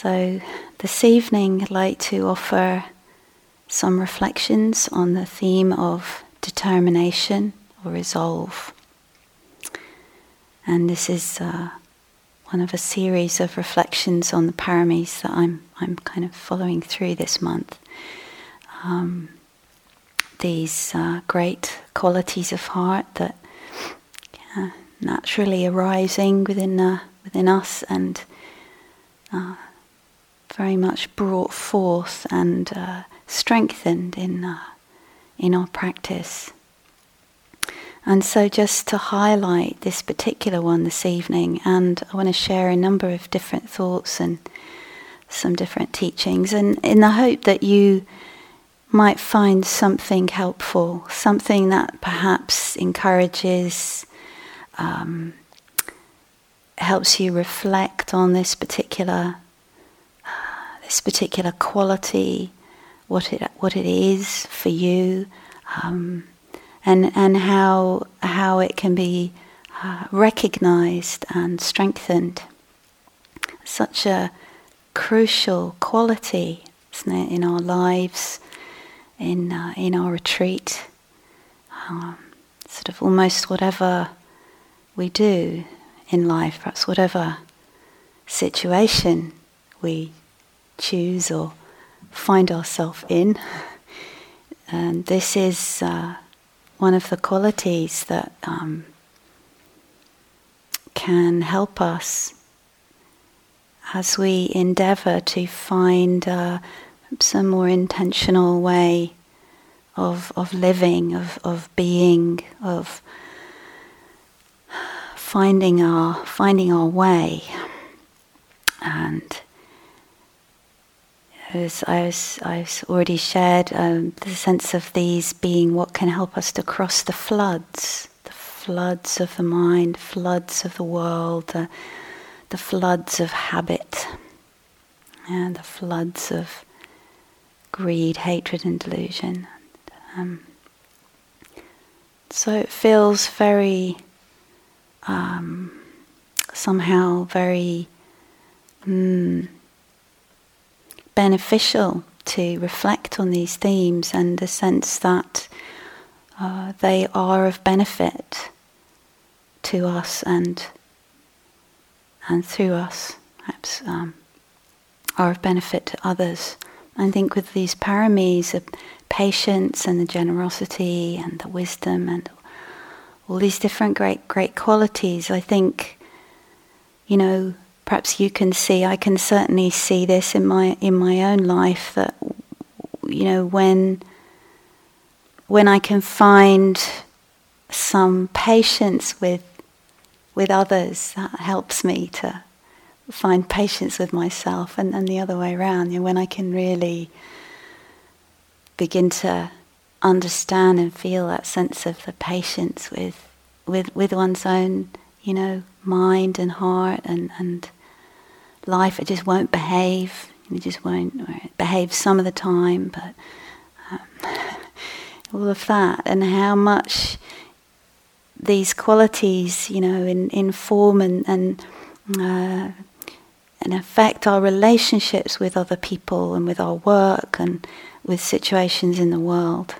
So, this evening I'd like to offer some reflections on the theme of determination or resolve. And this is uh, one of a series of reflections on the paramis that I'm, I'm kind of following through this month. Um, these uh, great qualities of heart that uh, naturally arising within uh, within us and uh, very much brought forth and uh, strengthened in uh, in our practice. And so, just to highlight this particular one this evening, and I want to share a number of different thoughts and some different teachings, and in the hope that you might find something helpful, something that perhaps encourages, um, helps you reflect on this particular this particular quality, what it what it is for you, um, and and how how it can be uh, recognized and strengthened. Such a crucial quality, isn't it, in our lives? in uh, in our retreat. Um, sort of almost whatever we do in life, perhaps whatever situation we choose or find ourselves in. And this is uh, one of the qualities that um, can help us as we endeavor to find uh, some more intentional way of, of living, of, of being, of finding our, finding our way. And as I was, I've already shared, um, the sense of these being what can help us to cross the floods, the floods of the mind, floods of the world, the, the floods of habit, and the floods of greed, hatred, and delusion. Um, so it feels very, um, somehow very mm, beneficial to reflect on these themes and the sense that uh, they are of benefit to us and and through us, perhaps um, are of benefit to others. I think with these paramis, of patience and the generosity and the wisdom and all these different great great qualities, I think, you know, perhaps you can see. I can certainly see this in my in my own life that, you know, when when I can find some patience with with others, that helps me to find patience with myself and, and the other way around. You know, when I can really begin to understand and feel that sense of the patience with with with one's own, you know, mind and heart and, and life. It just won't behave. It just won't behave some of the time, but um, all of that and how much these qualities, you know, in, inform and, and uh, and affect our relationships with other people and with our work and with situations in the world.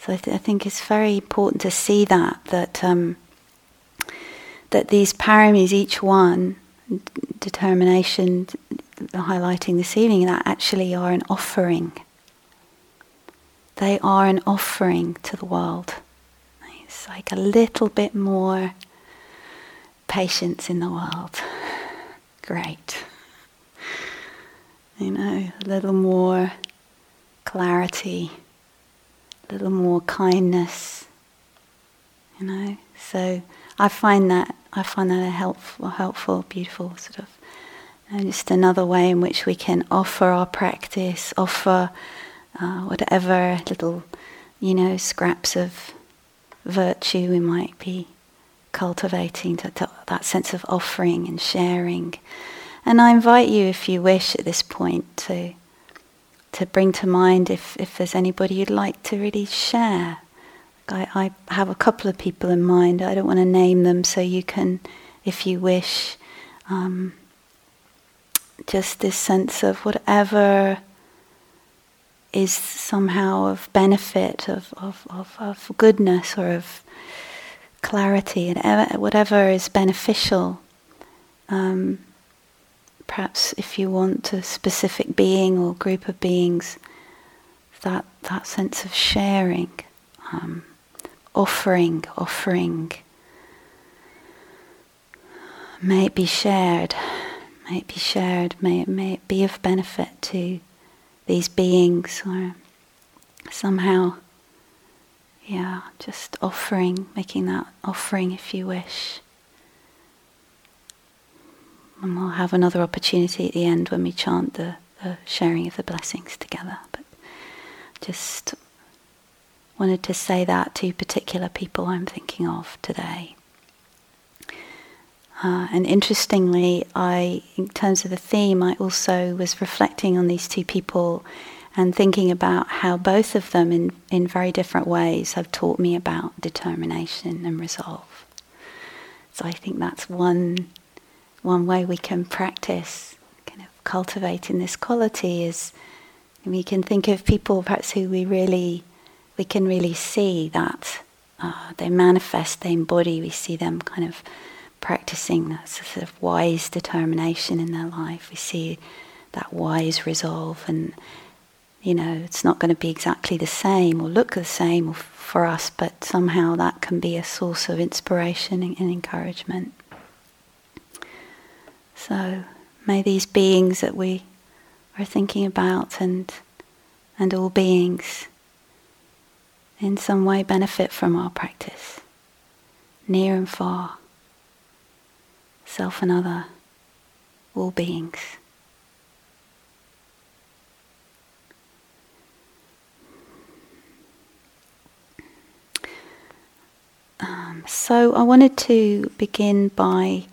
So I, th- I think it's very important to see that that um, that these paramis, each one, determination, highlighting this evening, that actually are an offering. They are an offering to the world. It's like a little bit more patience in the world great. You know, a little more clarity, a little more kindness. You know, so I find that I find that a helpful, helpful, beautiful sort of, you know, just another way in which we can offer our practice, offer uh, whatever little, you know, scraps of virtue we might be cultivating to, to that sense of offering and sharing. And I invite you, if you wish, at this point, to to bring to mind if, if there's anybody you'd like to really share. I, I have a couple of people in mind. I don't want to name them, so you can, if you wish, um, just this sense of whatever is somehow of benefit, of, of, of, of goodness, or of clarity, and whatever is beneficial. Um, perhaps if you want a specific being or group of beings, that, that sense of sharing, um, offering, offering. May it be shared, may it be shared, may it, may it be of benefit to these beings, or somehow, yeah, just offering, making that offering if you wish. And we'll have another opportunity at the end when we chant the, the sharing of the blessings together. But just wanted to say that to particular people I'm thinking of today. Uh, and interestingly, I, in terms of the theme, I also was reflecting on these two people and thinking about how both of them, in, in very different ways, have taught me about determination and resolve. So I think that's one one way we can practice kind of cultivating this quality is we can think of people perhaps who we really we can really see that uh, they manifest, they embody. We see them kind of practicing that sort of wise determination in their life. We see that wise resolve, and you know, it's not going to be exactly the same or look the same for us, but somehow that can be a source of inspiration and encouragement. So may these beings that we are thinking about and and all beings in some way benefit from our practice, near and far, self and other, all beings. Um, so I wanted to begin by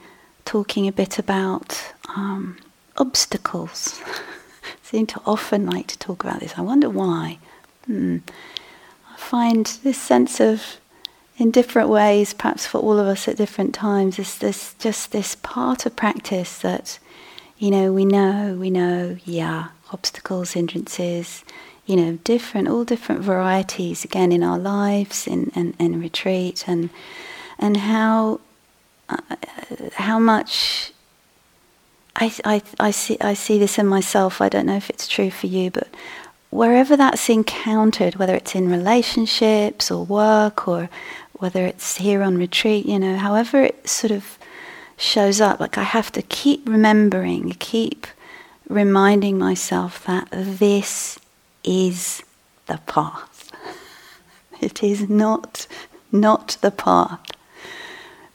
talking a bit about um, obstacles. I seem to often like to talk about this. I wonder why. Hmm. Find this sense of, in different ways, perhaps for all of us at different times, is this just this part of practice that, you know, we know, we know, yeah, obstacles, hindrances, you know, different, all different varieties, again, in our lives, in, in, in retreat, and and how uh, how much I, I, I, see, I see this in myself. I don't know if it's true for you, but wherever that's encountered, whether it's in relationships or work or whether it's here on retreat, you know, however it sort of shows up, like I have to keep remembering, keep reminding myself that this is the path. It is not not the path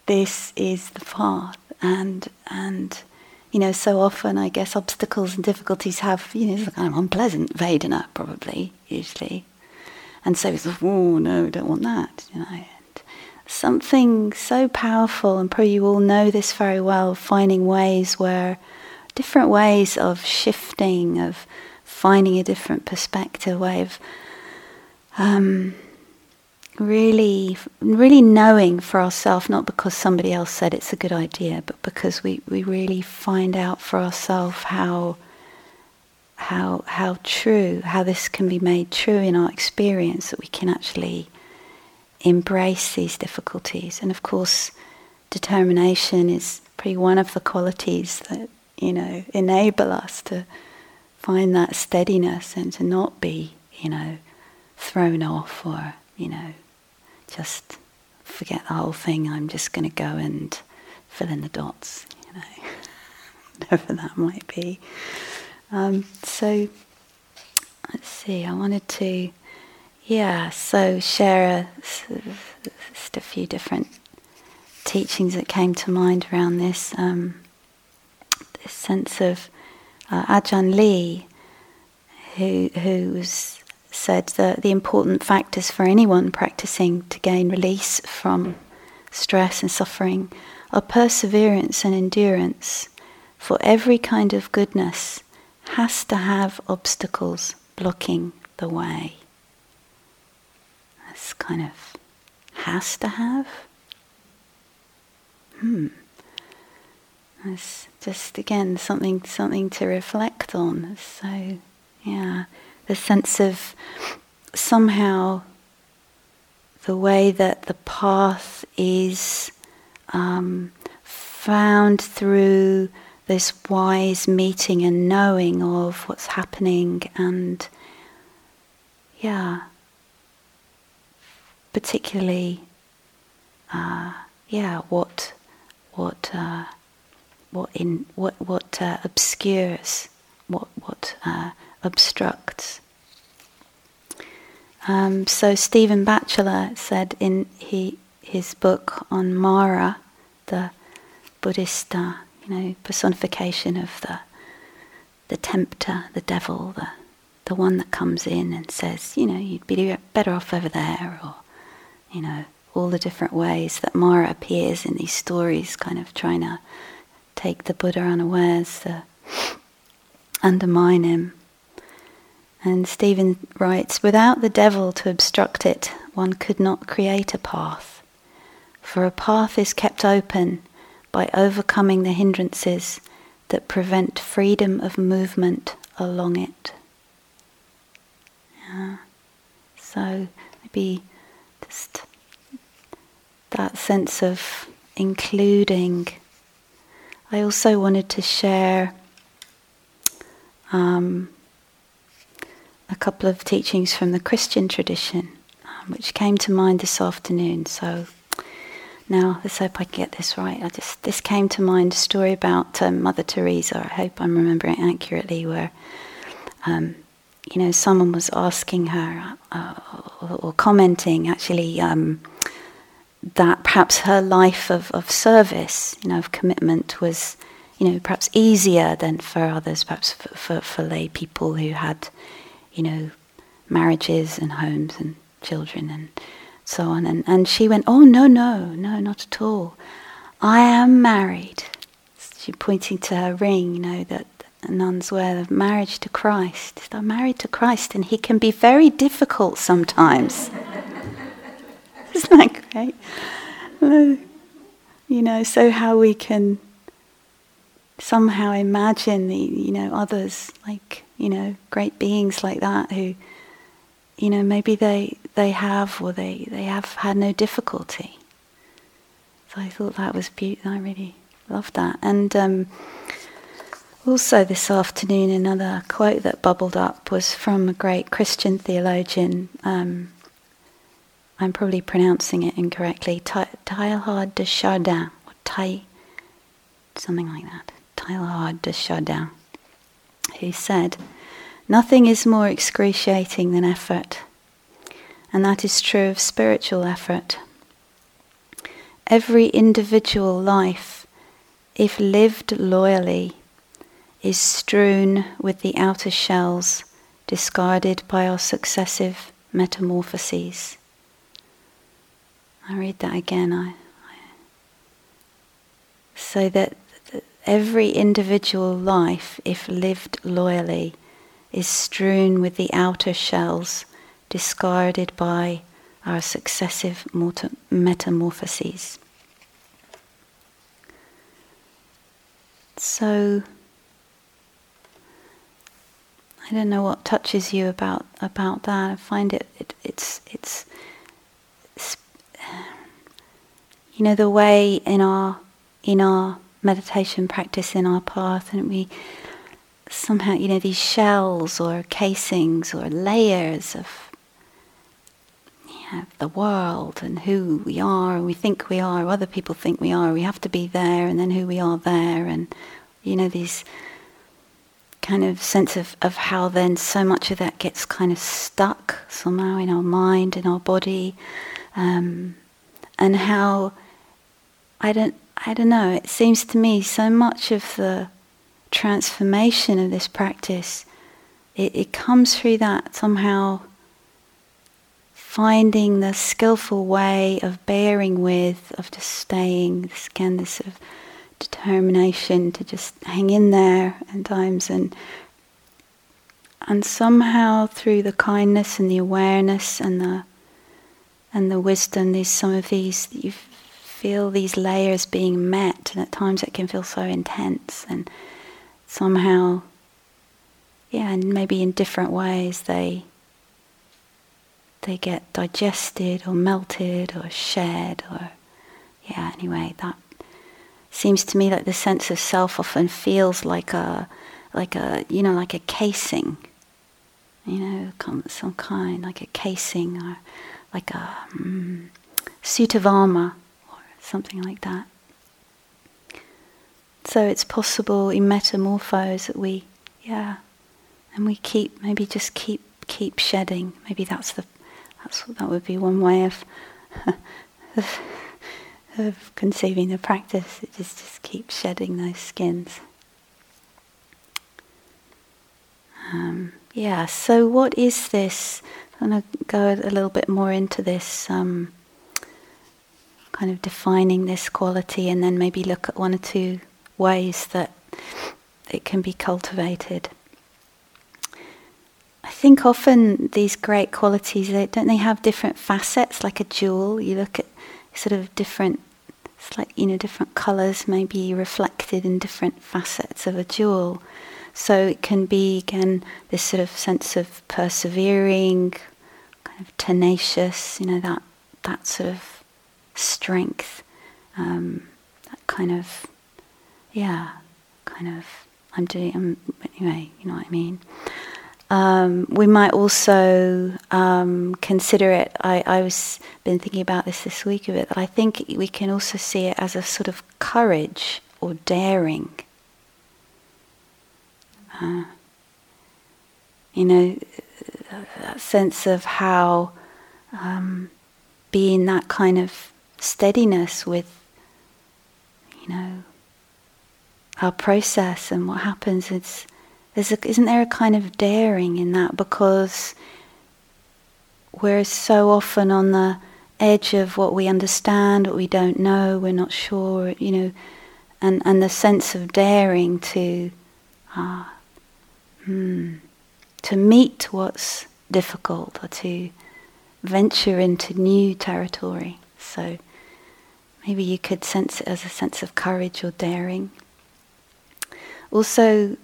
this is the path and and you know so often I guess obstacles and difficulties have you know kind of unpleasant Vedana probably usually. And so it's oh no don't want that you know and something so powerful and probably you all know this very well finding ways where different ways of shifting of finding a different perspective way of um, really, really knowing for ourselves, not because somebody else said it's a good idea, but because we, we really find out for ourselves how, how, how true, how this can be made true in our experience, that we can actually embrace these difficulties. And of course, determination is probably one of the qualities that, you know, enable us to find that steadiness and to not be, you know, thrown off or, you know, just forget the whole thing. I'm just going to go and fill in the dots, you know, whatever that might be. Um, so let's see. I wanted to, yeah. So share a, just a few different teachings that came to mind around this. Um, this sense of uh, Ajahn Lee, who who was said that the important factors for anyone practicing to gain release from stress and suffering are perseverance and endurance, for every kind of goodness has to have obstacles blocking the way. That's kind of has to have. Hmm. It's just again something something to reflect on. So yeah, the sense of somehow the way that the path is um, found through this wise meeting and knowing of what's happening and yeah particularly uh, yeah what what uh, what in what what uh, obscures what what uh, obstructs um, so Stephen Batchelor said in he, his book on Mara, the Buddhist, uh, you know, personification of the the tempter, the devil, the the one that comes in and says, you know, you'd be better off over there, or you know, all the different ways that Mara appears in these stories, kind of trying to take the Buddha unawares, undermine him. And Stephen writes Without the devil to obstruct it, one could not create a path. For a path is kept open by overcoming the hindrances that prevent freedom of movement along it. Yeah. So maybe just that sense of including. I also wanted to share um, a couple of teachings from the Christian tradition, um, which came to mind this afternoon. So now let's hope I get this right. I just this came to mind a story about um, Mother Teresa. I hope I'm remembering accurately. Where um, you know someone was asking her uh, or, or, commenting actually um, that perhaps her life of, of service, you know, of commitment was you know perhaps easier than for others, perhaps for, for, for lay people who had you know, marriages and homes and children and so on. And, and she went, Oh, no, no, no, not at all. I am married. She pointing to her ring, you know, that nuns wear, the marriage to Christ. I'm married to Christ, and he can be very difficult sometimes. Isn't that great? You know, so how we can somehow imagine the, you know, others like you know, great beings like that who, you know, maybe they they have or they, they have had no difficulty. So I thought that was beautiful. I really loved that. And um, also this afternoon, another quote that bubbled up was from a great Christian theologian. Um, I'm probably pronouncing it incorrectly. Teilhard de Chardin, or Tai, something like that. Teilhard de Chardin who said, Nothing is more excruciating than effort, and that is true of spiritual effort. Every individual life, if lived loyally, is strewn with the outer shells discarded by our successive metamorphoses. I read that again. I, I, so that Every individual life, if lived loyally, is strewn with the outer shells discarded by our successive metamorphoses. So, I don't know what touches you about about that. I find it, it it's, it's it's you know the way in our in our meditation practice in our path, and we somehow, you know, these shells or casings or layers of yeah, the world and who we are, and we think we are, other people think we are, we have to be there, and then who we are there, and you know, these kind of sense of, of how then so much of that gets kind of stuck somehow in our mind, in our body, um, and how I don't I don't know, it seems to me so much of the transformation of this practice, it, it comes through that somehow finding the skillful way of bearing with, of just staying, this, again, this sort of determination to just hang in there at times and and somehow through the kindness and the awareness and the and the wisdom, these some of these that you feel these layers being met, and at times it can feel so intense, and somehow, yeah, and maybe in different ways they they get digested or melted or shared or yeah. Anyway, that seems to me like the sense of self often feels like a like a you know like a casing, you know, some kind like a casing or like a mm, suit of armor or something like that. So it's possible in metamorphose that we, yeah, and we keep maybe just keep keep shedding. Maybe that's the that's what that would be one way of of, of conceiving the practice. It just just keep shedding those skins. Um, yeah. So what is this? I'm to go a little bit more into this. Um, kind of defining this quality and then maybe look at one or two ways that it can be cultivated. I think often these great qualities, they, don't they have different facets like a jewel? You look at sort of different, like, you know, different colours maybe reflected in different facets of a jewel. So it can be, again, this sort of sense of persevering, kind of tenacious, you know, that, that sort of strength, um, that kind of, yeah, kind of, I'm doing, I'm, anyway, you know what I mean. Um, we might also um, consider it. I, I was been thinking about this this week a bit. That I think we can also see it as a sort of courage or daring. Uh, you know, that sense of how um, being that kind of steadiness with, you know, our process and what happens. It's there's a, isn't there a kind of daring in that because we're so often on the edge of what we understand, what we don't know, we're not sure, you know, and, and the sense of daring to ah, hmm, to meet what's difficult or to venture into new territory. So Maybe you could sense it as a sense of courage or daring. Also,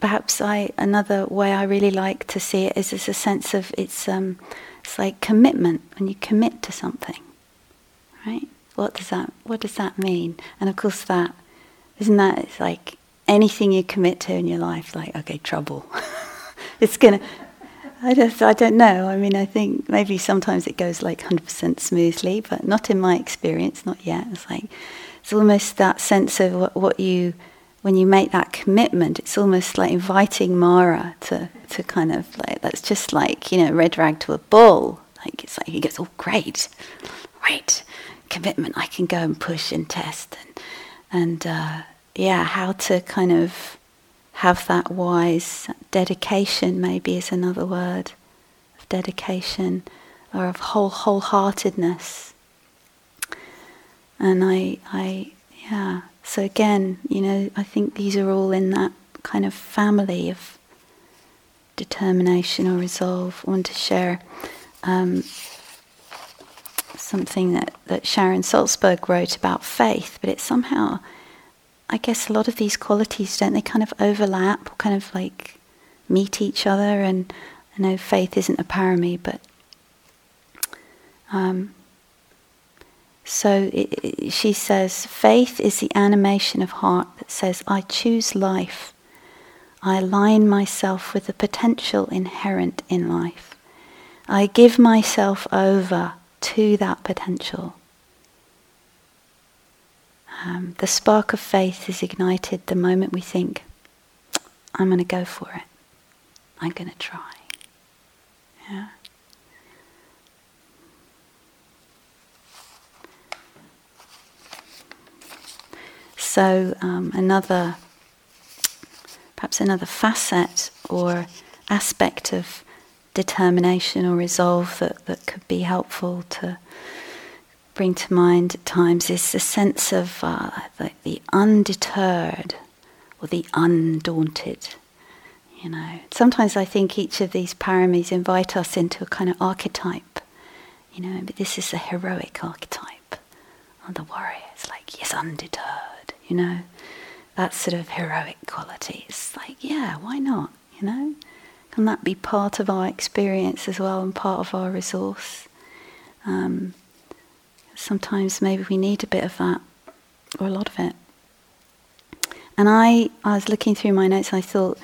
perhaps I another way I really like to see it is as a sense of it's um, it's like commitment when you commit to something, right? What does that What does that mean? And of course, that isn't that it's like anything you commit to in your life, like okay, trouble. it's gonna I just, I don't know. I mean, I think maybe sometimes it goes like 100% smoothly, but not in my experience, not yet. It's like, it's almost that sense of what, what you, when you make that commitment, it's almost like inviting Mara to, to kind of like, that's just like, you know, red rag to a bull. Like, it's like he goes, oh, great, great, commitment. I can go and push and test. And, and uh, yeah, how to kind of, have that wise dedication, maybe is another word of dedication or of whole wholeheartedness. And I, I, yeah. So again, you know, I think these are all in that kind of family of determination or resolve. I want to share um, something that, that Sharon Salzberg wrote about faith, but it somehow I guess a lot of these qualities don't they kind of overlap, or kind of like meet each other. And I know faith isn't a parami, but um, so it, it, she says, faith is the animation of heart that says, I choose life. I align myself with the potential inherent in life. I give myself over to that potential. Um, the spark of faith is ignited the moment we think, I'm going to go for it. I'm going to try. Yeah. So, um, another, perhaps another facet or aspect of determination or resolve that, that could be helpful to bring to mind at times is the sense of uh, the, the undeterred or the undaunted. You know, sometimes I think each of these paramis invite us into a kind of archetype. You know, but this is a heroic archetype the warrior. It's like, yes, undeterred, you know? That sort of heroic quality. It's like, yeah, why not, you know? Can that be part of our experience as well and part of our resource? Um, sometimes maybe we need a bit of that, or a lot of it. And I, I was looking through my notes and I thought,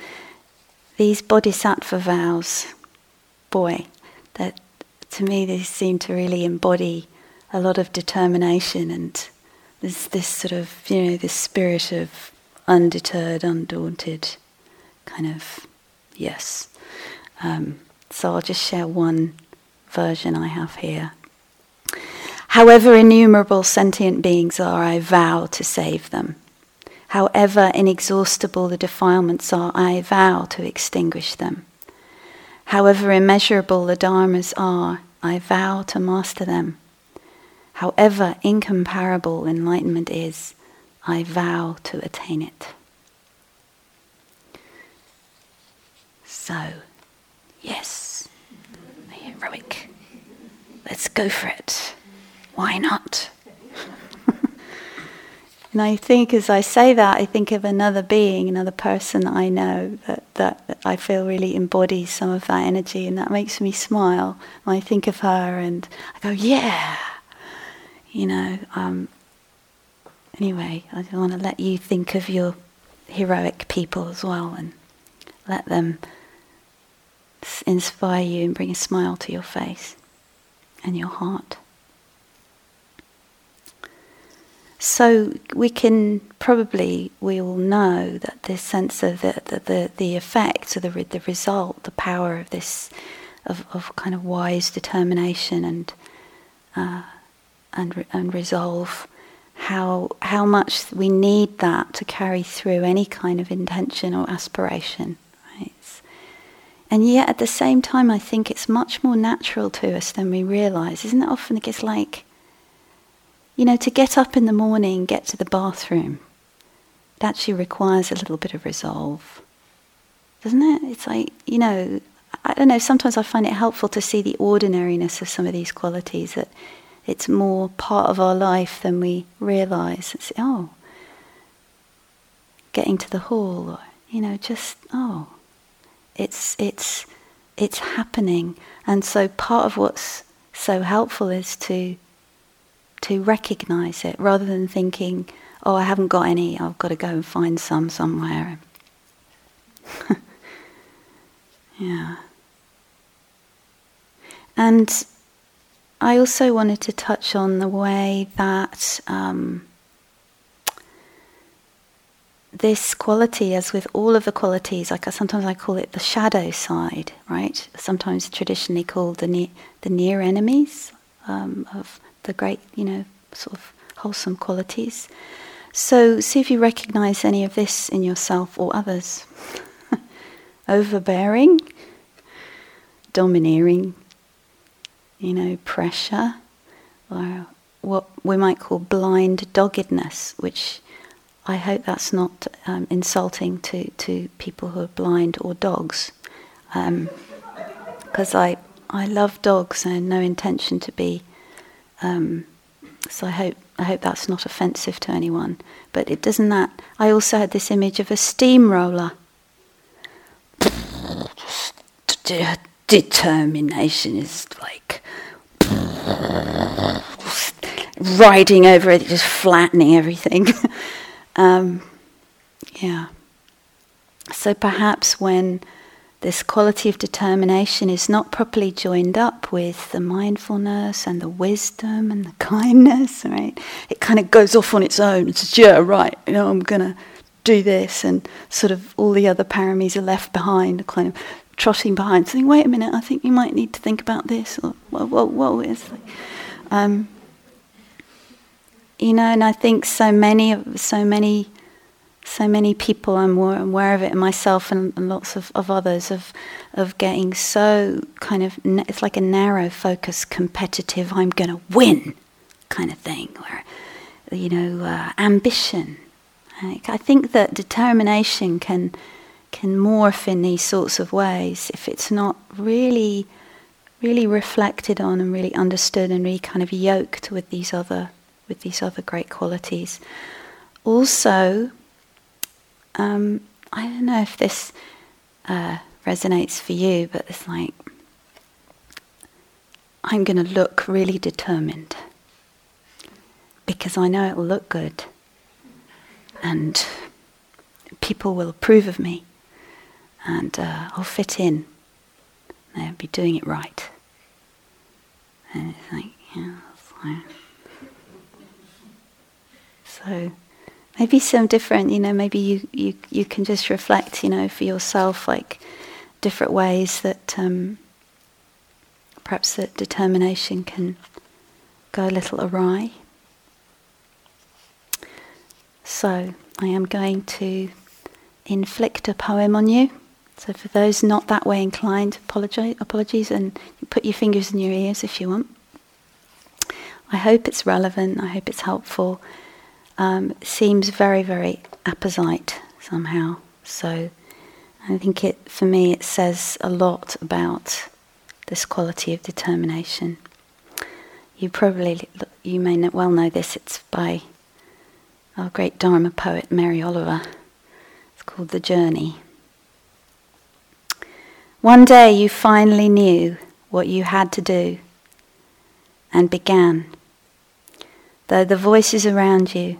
these bodhisattva vows, boy, that to me they seem to really embody a lot of determination and there's this sort of, you know, this spirit of undeterred, undaunted kind of yes. Um, so I'll just share one version I have here. However innumerable sentient beings are, I vow to save them. However inexhaustible the defilements are, I vow to extinguish them. However immeasurable the dharmas are, I vow to master them. However incomparable enlightenment is, I vow to attain it. So, yes, heroic. Let's go for it. Why not? and I think as I say that, I think of another being, another person that I know that, that, I feel really embodies some of that energy, and that makes me smile when I think of her and I go, yeah, you know. Um, anyway, I want to let you think of your heroic people as well and let them inspire you and bring a smile to your face and your heart. So we can probably we all know that this sense of the the, the, the effect, or the the result, the power of this of, of kind of wise determination and uh, and and resolve, how how much we need that to carry through any kind of intention or aspiration, right? And yet at the same time, I think it's much more natural to us than we realise. Isn't it often it gets like you know, to get up in the morning, get to the bathroom, it actually requires a little bit of resolve. Doesn't it? It's like, you know, I don't know, sometimes I find it helpful to see the ordinariness of some of these qualities, that it's more part of our life than we realize. It's, oh, getting to the hall, or, you know, just, oh, it's, it's, it's happening. And so part of what's so helpful is to to recognize it rather than thinking, oh, I haven't got any, I've got to go and find some somewhere. yeah. And I also wanted to touch on the way that um, this quality, as with all of the qualities, like sometimes I call it the shadow side, right? Sometimes traditionally called the near, the near enemies um, of the great, you know, sort of wholesome qualities. So see if you recognize any of this in yourself or others. Overbearing, domineering, you know, pressure, or what we might call blind doggedness, which I hope that's not um, insulting to, to people who are blind or dogs. Because um, I, I love dogs and no intention to be um, so I hope I hope that's not offensive to anyone. But it doesn't that I also had this image of a steamroller. Determination is like riding over it, just flattening everything. um, yeah. So perhaps when this quality of determination is not properly joined up with the mindfulness and the wisdom and the kindness, right? It kind of goes off on its own. It says, yeah, right, you know, I'm going to do this. And sort of all the other paramis are left behind, kind of trotting behind, saying, wait a minute, I think you might need to think about this. Or, whoa, whoa, whoa. It's like, um, you know, and I think so many, so many so many people, I'm aware of it, and myself and, and lots of, of others, of, of getting so kind of, it's like a narrow focus, competitive, I'm going to win kind of thing, or, you know, uh, ambition. I think that determination can, can morph in these sorts of ways if it's not really, really reflected on and really understood and really kind of yoked with these other with these other great qualities. Also, um, I don't know if this uh, resonates for you, but it's like I'm going to look really determined because I know it'll look good and people will approve of me and uh, I'll fit in. I'll be doing it right. And it's like, yeah, fine. So maybe some different, you know, maybe you, you, you can just reflect, you know, for yourself, like different ways that um, perhaps that determination can go a little awry. So I am going to inflict a poem on you. So for those not that way inclined, apologize, apologies, and put your fingers in your ears if you want. I hope it's relevant. I hope it's helpful. Um, seems very, very apposite somehow. So I think it, for me, it says a lot about this quality of determination. You probably, you may well know this. It's by our great Dharma poet Mary Oliver. It's called The Journey. One day you finally knew what you had to do and began. Though the voices around you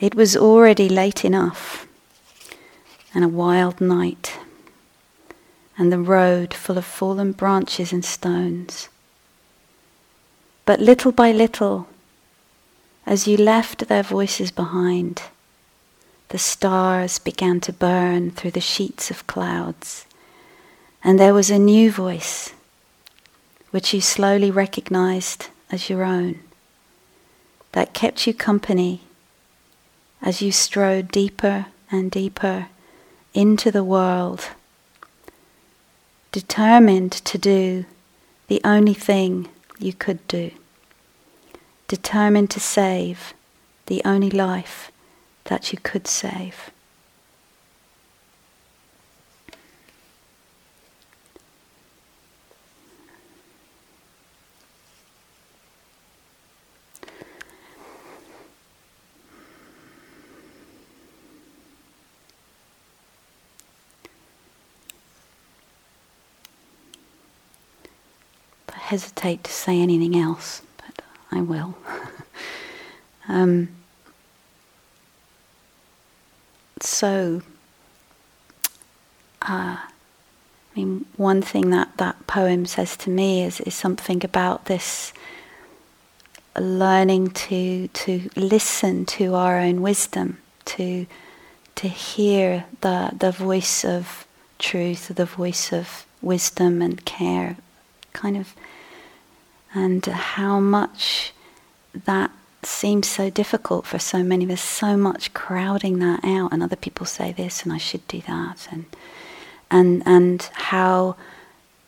It was already late enough, and a wild night, and the road full of fallen branches and stones. But little by little, as you left their voices behind, the stars began to burn through the sheets of clouds, and there was a new voice which you slowly recognized as your own that kept you company as you strode deeper and deeper into the world, determined to do the only thing you could do, determined to save the only life that you could save. I hesitate to say anything else, but I will. um, so, uh, I mean, one thing that that poem says to me is, is something about this learning to to listen to our own wisdom, to to hear the the voice of truth, the voice of wisdom and care, kind of, and how much that seems so difficult for so many. There's so much crowding that out, and other people say this, and I should do that, and and and how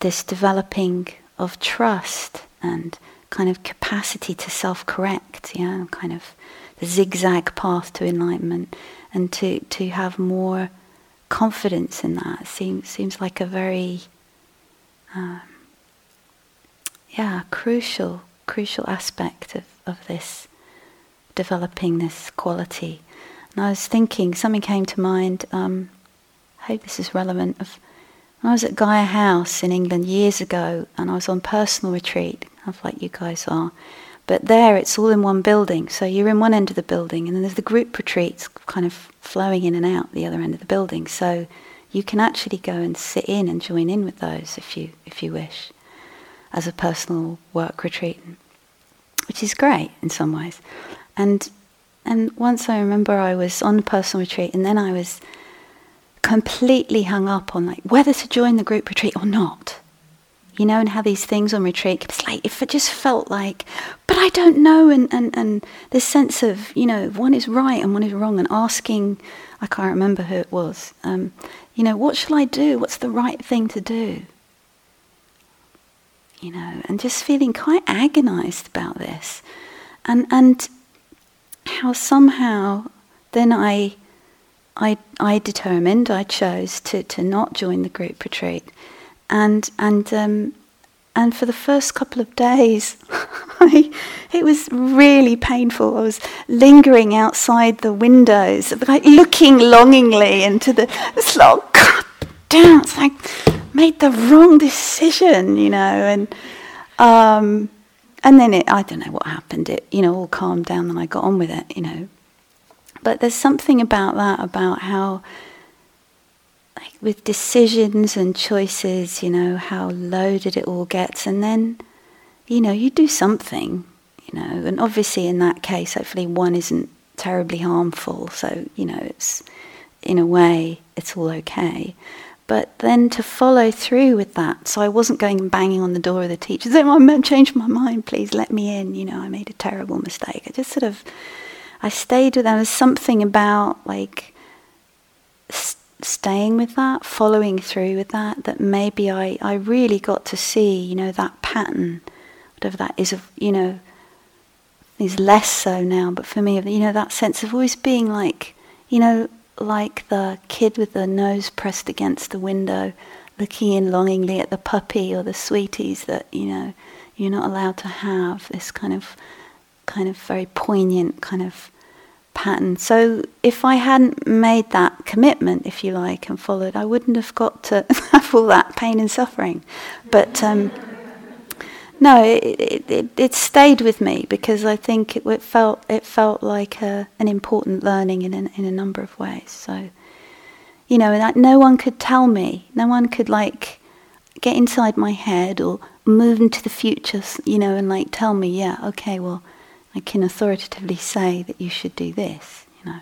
this developing of trust and kind of capacity to self-correct, yeah, kind of the zigzag path to enlightenment, and to to have more confidence in that seems seems like a very um, yeah crucial crucial aspect of, of this developing this quality. And I was thinking, something came to mind. Um, I hope this is relevant. Of I was at Gaia House in England years ago, and I was on personal retreat, kind of like you guys are. But there, it's all in one building. So you're in one end of the building, and then there's the group retreats kind of flowing in and out the other end of the building. So you can actually go and sit in and join in with those if you if you wish, as a personal work retreat, which is great in some ways. And and once I remember I was on a personal retreat and then I was completely hung up on like whether to join the group retreat or not. You know, and how these things on retreat, it's like if it just felt like but I don't know, and, and, and this sense of, you know, one is right and one is wrong, and asking, I can't remember who it was, um, you know, what shall I do? What's the right thing to do? You know, and just feeling quite agonized about this. And, and how somehow then I, I, I determined, I chose to, to not join the group retreat. And, and, um, and for the first couple of days, I, it was really painful. I was lingering outside the windows, like looking longingly into the. It's like, God damn! It's like made the wrong decision, you know. And um, and then it, I don't know what happened. It, you know, all calmed down, and I got on with it, you know. But there's something about that, about how like with decisions and choices, you know, how loaded it all gets. And then, you know, you do something, you know, and obviously in that case, hopefully one isn't terribly harmful. So, you know, it's in a way, it's all okay. But then to follow through with that, so I wasn't going and banging on the door of the teacher, saying, I'm changed my mind, please let me in. You know, I made a terrible mistake. I just sort of, I stayed with them. There's something about like, staying with that, following through with that, that maybe I, I really got to see, you know, that pattern, whatever that is, of, you know, is less so now, but for me, you know, that sense of always being like, you know, like the kid with the nose pressed against the window, looking in longingly at the puppy or the sweeties that, you know, you're not allowed to have, this kind of, kind of very poignant kind of pattern. So if I hadn't made that commitment, if you like, and followed, I wouldn't have got to have all that pain and suffering. But um, no, it, it, it, stayed with me because I think it, it felt it felt like a, an important learning in a, in a number of ways. So, you know, that no one could tell me, no one could like get inside my head or move into the future, you know, and like tell me, yeah, okay, well I can authoritatively say that you should do this, you know.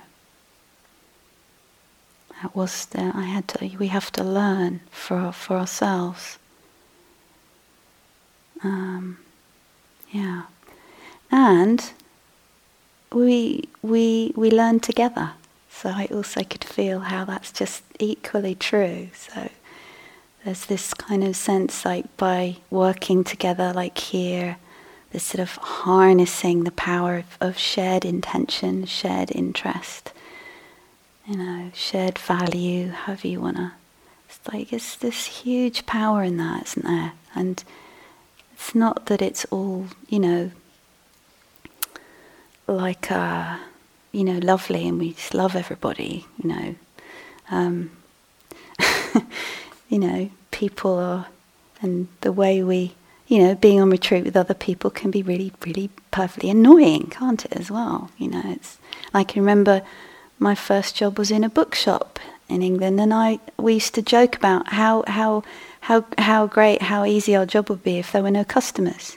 That was the, I had to, we have to learn for, for ourselves. Um, yeah. And we, we, we learn together. So I also could feel how that's just equally true. So there's this kind of sense like by working together, like here, this sort of harnessing the power of, of shared intention, shared interest, you know, shared value, however you want to. It's like it's this huge power in that, isn't there? And it's not that it's all, you know, like, uh, you know, lovely and we just love everybody, you know. Um, you know, people are, and the way we you know, being on retreat with other people can be really, really perfectly annoying, can't it, as well? You know, it's, I can remember my first job was in a bookshop in England, and I we used to joke about how how how how great, how easy our job would be if there were no customers.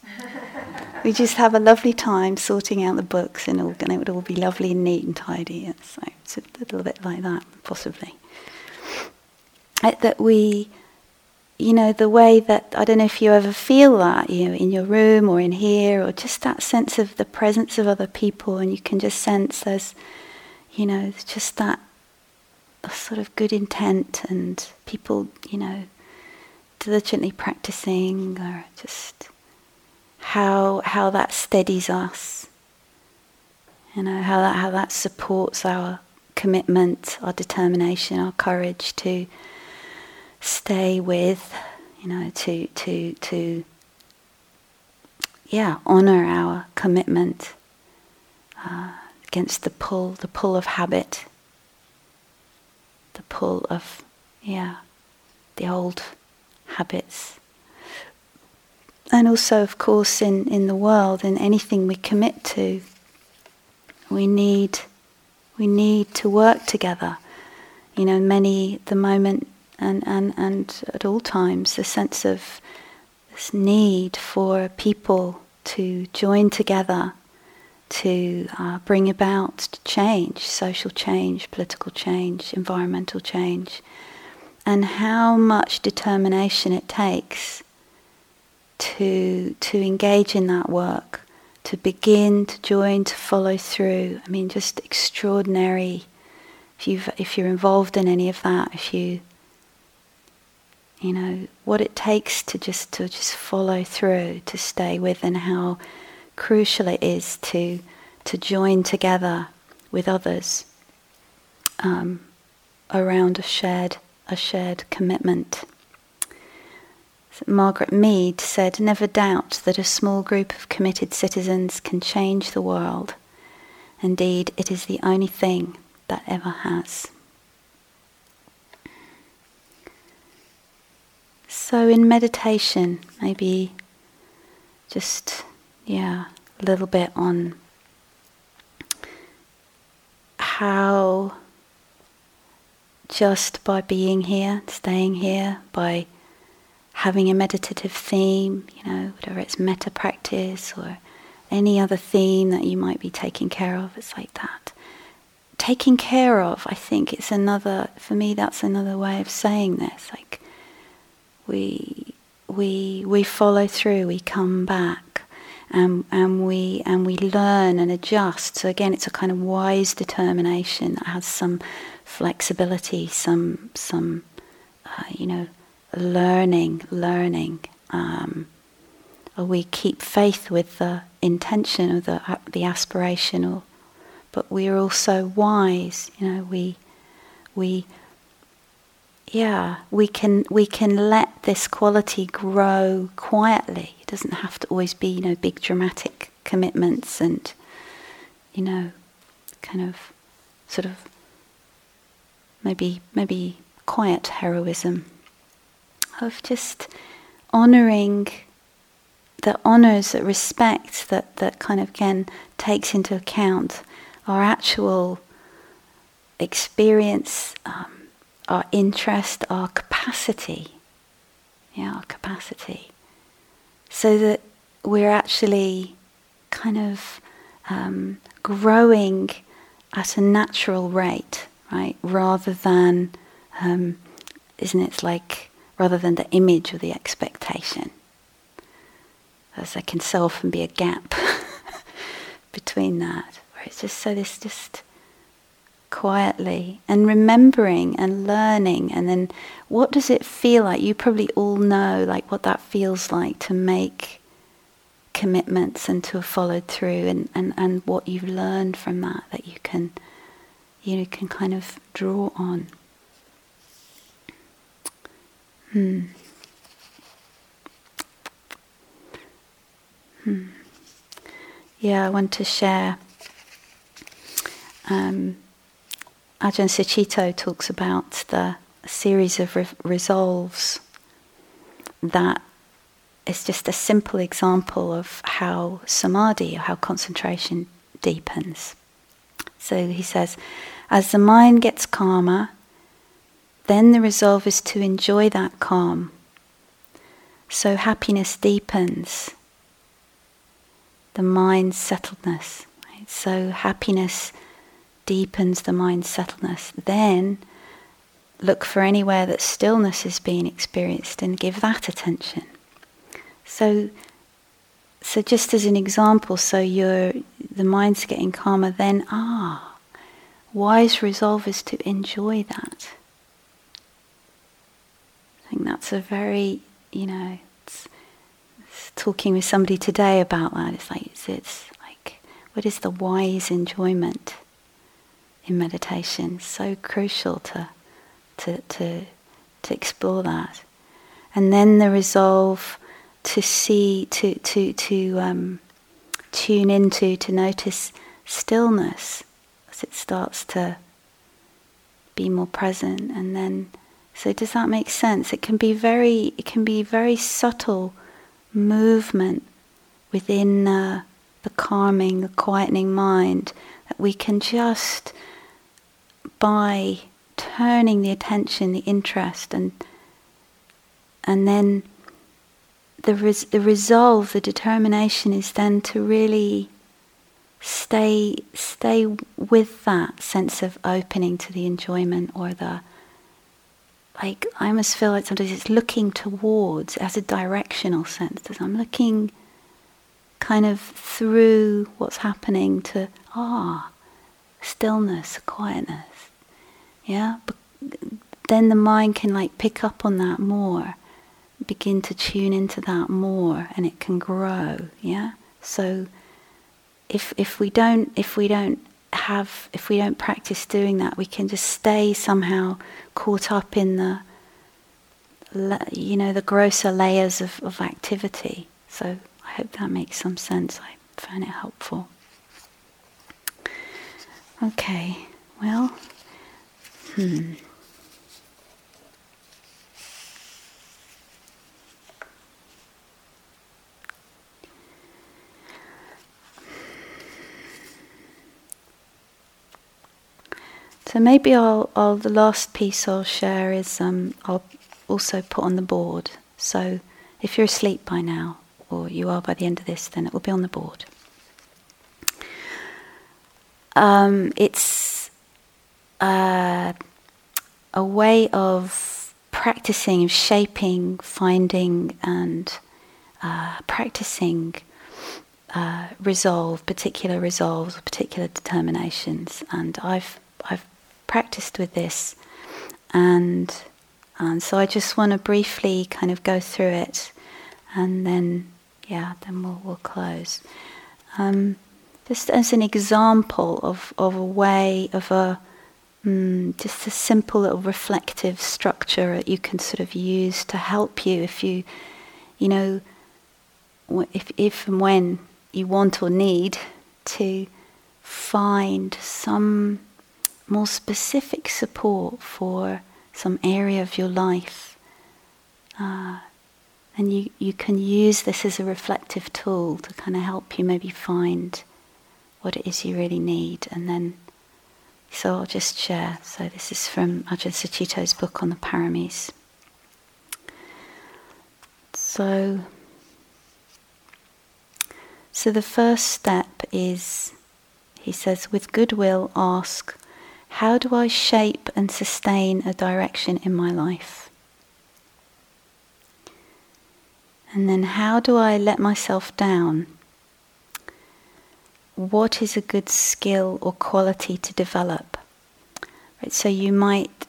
we just have a lovely time sorting out the books, and, all, and it would all be lovely and neat and tidy. It's, like, it's a little bit like that, possibly. Uh, that we you know, the way that, I don't know if you ever feel that, you know, in your room or in here, or just that sense of the presence of other people, and you can just sense there's, you know, just that sort of good intent and people, you know, diligently practicing, or just how how that steadies us. You know, how that how that supports our commitment, our determination, our courage to stay with, you know, to to to yeah, honor our commitment uh, against the pull, the pull of habit, the pull of yeah, the old habits. And also, of course, in, in the world, in anything we commit to, we need we need to work together. You know, many the moment and, and, and at all times the sense of this need for people to join together to uh, bring about change, social change, political change, environmental change, and how much determination it takes to to engage in that work, to begin to join, to follow through. I mean, just extraordinary. If you if you're involved in any of that, if you you know what it takes to just to just follow through, to stay with, and how crucial it is to to join together with others um, around a shared a shared commitment. Margaret Mead said, Never doubt that a small group of committed citizens can change the world. Indeed, it is the only thing that ever has. So, in meditation, maybe just, yeah, a little bit on how just by being here, staying here, by having a meditative theme, you know, whether it's metta practice or any other theme that you might be taking care of, it's like that. Taking care of, I think it's another, for me, that's another way of saying this. Like, we, we, we follow through, we come back, and, and, we, and we learn and adjust. So, again, it's a kind of wise determination that has some flexibility, some, some uh, you know, learning, learning. Um, we keep faith with the intention of the uh, the aspirational, but we are also wise. You know, we we yeah we can we can let this quality grow quietly. Doesn't have to always be you know big dramatic commitments and you know kind of sort of maybe maybe quiet heroism of just honoring the honors that respect that, that kind of again takes into account our actual experience, um, our interest, our capacity. Yeah, our capacity. So that we're actually kind of um, growing at a natural rate, right? Rather than, um, isn't it like rather than the image or the expectation. As there can so often be a gap between that, where it's just so this just quietly and remembering and learning and then what does it feel like? You probably all know like what that feels like to make commitments and to have followed through and, and, and what you've learned from that that you can you know, can kind of draw on. Hmm. Hmm. Yeah, I want to share. Um, Ajahn Sucitto talks about the series of re- resolves that is just a simple example of how samadhi, or how concentration deepens. So he says, as the mind gets calmer, then the resolve is to enjoy that calm. So happiness deepens the mind's settledness. Right? So happiness deepens the mind's settledness. Then look for anywhere that stillness is being experienced and give that attention. So, so just as an example, so your the mind's getting calmer. Then ah, wise resolve is to enjoy that I think that's a very, you know, it's, it's talking with somebody today about that. It's like, it's, it's like, what is the wise enjoyment in meditation? so crucial to, to, to, to explore that. And then the resolve to see, to, to, to um, tune into, to notice stillness as it starts to be more present and then so does that make sense? It can be very, it can be very subtle movement within uh, the calming, the quietening mind that we can just by turning the attention, the interest, and and then the res- the resolve, the determination is then to really stay stay with that sense of opening to the enjoyment or the like I almost feel like sometimes it's looking towards as a directional sense. As I'm looking kind of through what's happening to ah stillness, quietness. Yeah, but then the mind can like pick up on that more, begin to tune into that more, and it can grow. Yeah, so if if we don't if we don't have if we don't practice doing that, we can just stay somehow caught up in the you know the grosser layers of, of activity. So I hope that makes some sense. I found it helpful. Okay, well, hmm. So maybe I'll, I'll, the last piece I'll share is um, I'll also put on the board. So if you're asleep by now, or you are by the end of this, then it will be on the board. Um, it's uh, a way of practicing, shaping, finding, and uh, practicing uh, resolve, particular resolves, particular determinations. And I've I've practiced with this, and and so I just want to briefly kind of go through it, and then yeah, then we'll we'll close. Um, just as an example of of a way of a mm, just a simple little reflective structure that you can sort of use to help you if you you know if if and when you want or need to find some more specific support for some area of your life, uh, and you, you can use this as a reflective tool to kind of help you maybe find what it is you really need. And then, so I'll just share. So this is from Ajahn Sucitto's book on the paramis. So, so the first step is, he says, with goodwill ask, how do I shape and sustain a direction in my life? And then how do I let myself down? What is a good skill or quality to develop? Right, so you might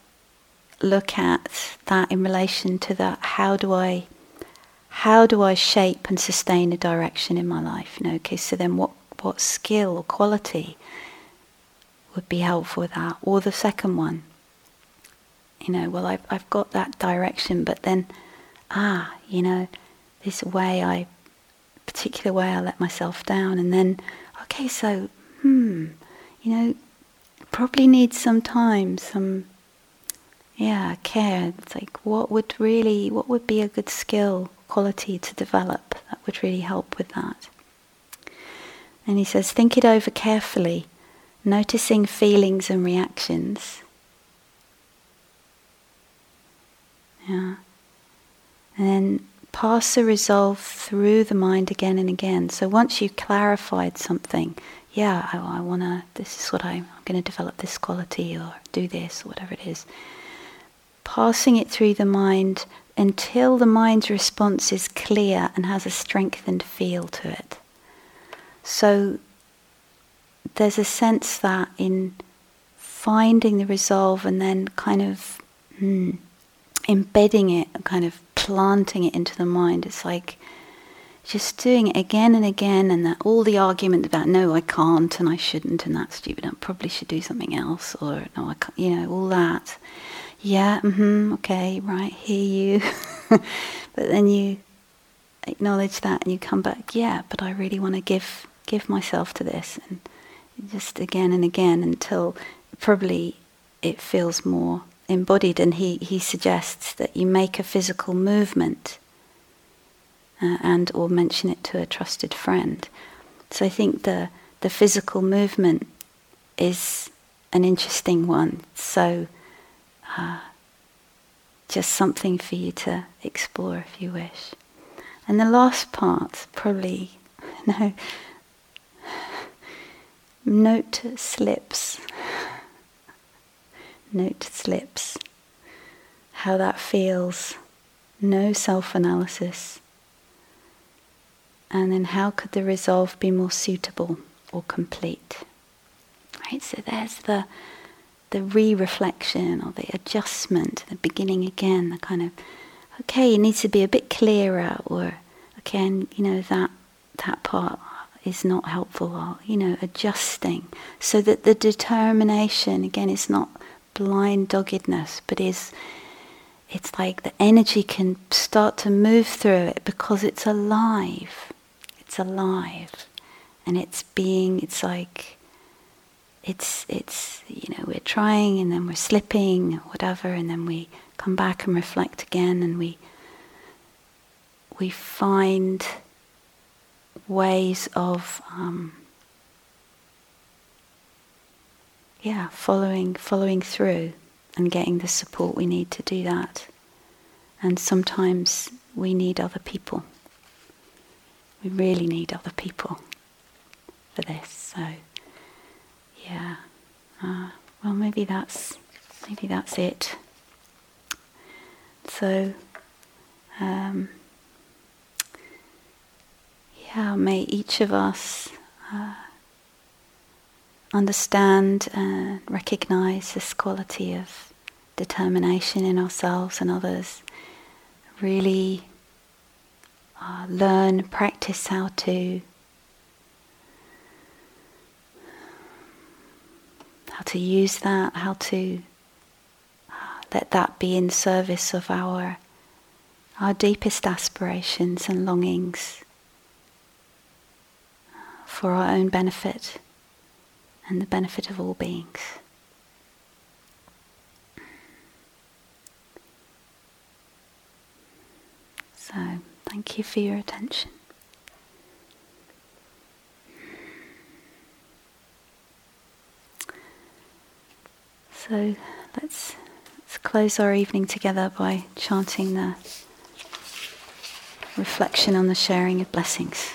look at that in relation to that how do I how do I shape and sustain a direction in my life? You know, okay, so then what what skill or quality would be helpful with that. Or the second one, you know, well, I've, I've got that direction, but then, ah, you know, this way I, particular way I let myself down, and then, okay, so, hmm, you know, probably needs some time, some, yeah, care. It's like, what would really, what would be a good skill, quality to develop that would really help with that? And he says, think it over carefully noticing feelings and reactions. Yeah. And then pass the resolve through the mind again and again. So once you've clarified something, yeah, I, I want to, this is what I, I'm going to develop this quality or do this or whatever it is. Passing it through the mind until the mind's response is clear and has a strengthened feel to it. So there's a sense that in finding the resolve and then kind of mm, embedding it, kind of planting it into the mind, it's like just doing it again and again, and that all the argument about no, I can't and I shouldn't and that's stupid, I probably should do something else, or no, I can't, you know, all that. Yeah, mm-hmm, okay, right, hear you. but then you acknowledge that and you come back, yeah, but I really want to give give myself to this and just again and again until probably it feels more embodied. And he, he suggests that you make a physical movement uh, and or mention it to a trusted friend. So I think the the physical movement is an interesting one. So uh, just something for you to explore if you wish. And the last part, probably, no, Note slips. Note slips. How that feels. No self analysis. and then how could the resolve be more suitable or complete? Right, so there's the the re-reflection or the adjustment, the beginning again, the kind of okay, it needs to be a bit clearer, or again, you know that that part is not helpful, or you know, adjusting so that the determination again is not blind doggedness, but is it's like the energy can start to move through it because it's alive. It's alive. And it's being, it's like, it's, it's, you know, we're trying and then we're slipping, whatever, and then we come back and reflect again and we, we find ways of, um, yeah, following, following through and getting the support we need to do that. And sometimes we need other people. We really need other people for this. So, yeah. Uh, well, maybe that's maybe that's it. So, um, yeah, may each of us uh, understand and recognize this quality of determination in ourselves and others. Really uh, learn, practice how to how to use that, how to uh, let that be in service of our our deepest aspirations and longings for our own benefit and the benefit of all beings. So, thank you for your attention. So, let's, let's close our evening together by chanting the reflection on the sharing of blessings.